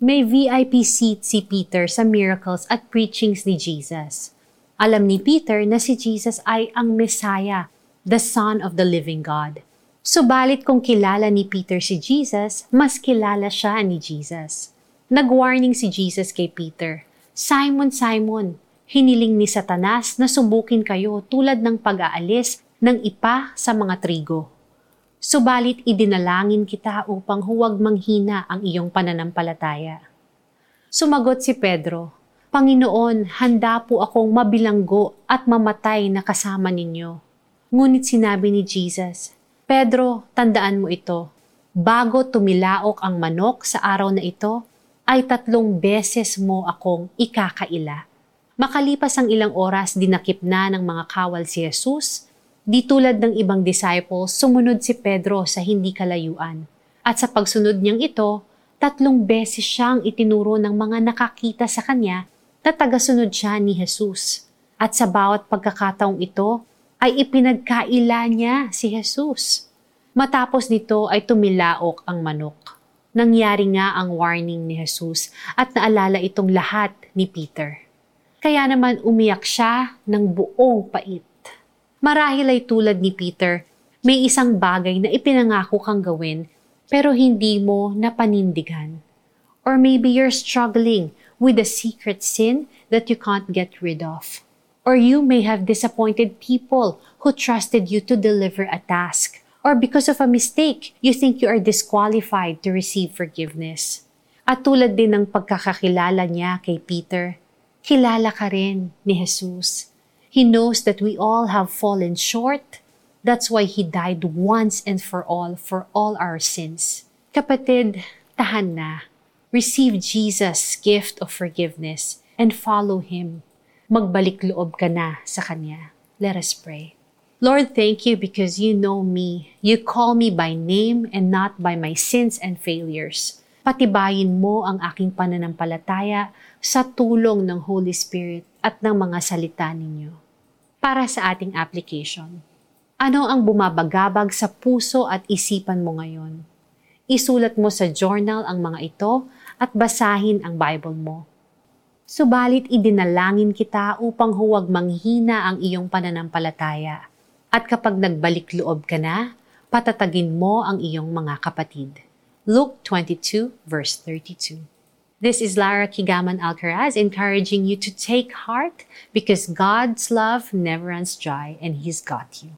May VIP seat si Peter sa miracles at preachings ni Jesus. Alam ni Peter na si Jesus ay ang Messiah, the Son of the Living God. Subalit kung kilala ni Peter si Jesus, mas kilala siya ni Jesus. Nag-warning si Jesus kay Peter, Simon, Simon, hiniling ni Satanas na subukin kayo tulad ng pag-aalis ng ipa sa mga trigo. Subalit idinalangin kita upang huwag manghina ang iyong pananampalataya. Sumagot si Pedro, Panginoon, handa po akong mabilanggo at mamatay na kasama ninyo. Ngunit sinabi ni Jesus, Pedro, tandaan mo ito, bago tumilaok ang manok sa araw na ito, ay tatlong beses mo akong ikakaila. Makalipas ang ilang oras, dinakip na ng mga kawal si Jesus Di tulad ng ibang disciples, sumunod si Pedro sa hindi kalayuan. At sa pagsunod niyang ito, tatlong beses siyang itinuro ng mga nakakita sa kanya na tagasunod siya ni Jesus. At sa bawat pagkakataong ito, ay ipinagkaila niya si Jesus. Matapos nito ay tumilaok ang manok. Nangyari nga ang warning ni Jesus at naalala itong lahat ni Peter. Kaya naman umiyak siya ng buong pait. Marahil ay tulad ni Peter, may isang bagay na ipinangako kang gawin pero hindi mo napanindigan. Or maybe you're struggling with a secret sin that you can't get rid of. Or you may have disappointed people who trusted you to deliver a task. Or because of a mistake, you think you are disqualified to receive forgiveness. At tulad din ng pagkakakilala niya kay Peter, kilala ka rin ni Jesus He knows that we all have fallen short. That's why He died once and for all for all our sins. Kapatid, tahan na. Receive Jesus' gift of forgiveness and follow Him. Magbalik loob ka na sa Kanya. Let us pray. Lord, thank you because you know me. You call me by name and not by my sins and failures. Patibayin mo ang aking pananampalataya sa tulong ng Holy Spirit at ng mga salita ninyo. Para sa ating application, ano ang bumabagabag sa puso at isipan mo ngayon? Isulat mo sa journal ang mga ito at basahin ang Bible mo. Subalit idinalangin kita upang huwag manghina ang iyong pananampalataya. At kapag nagbalik loob ka na, patatagin mo ang iyong mga kapatid. Luke 22 verse 32. This is Lara Kigaman Alcaraz encouraging you to take heart because God's love never runs dry and He's got you.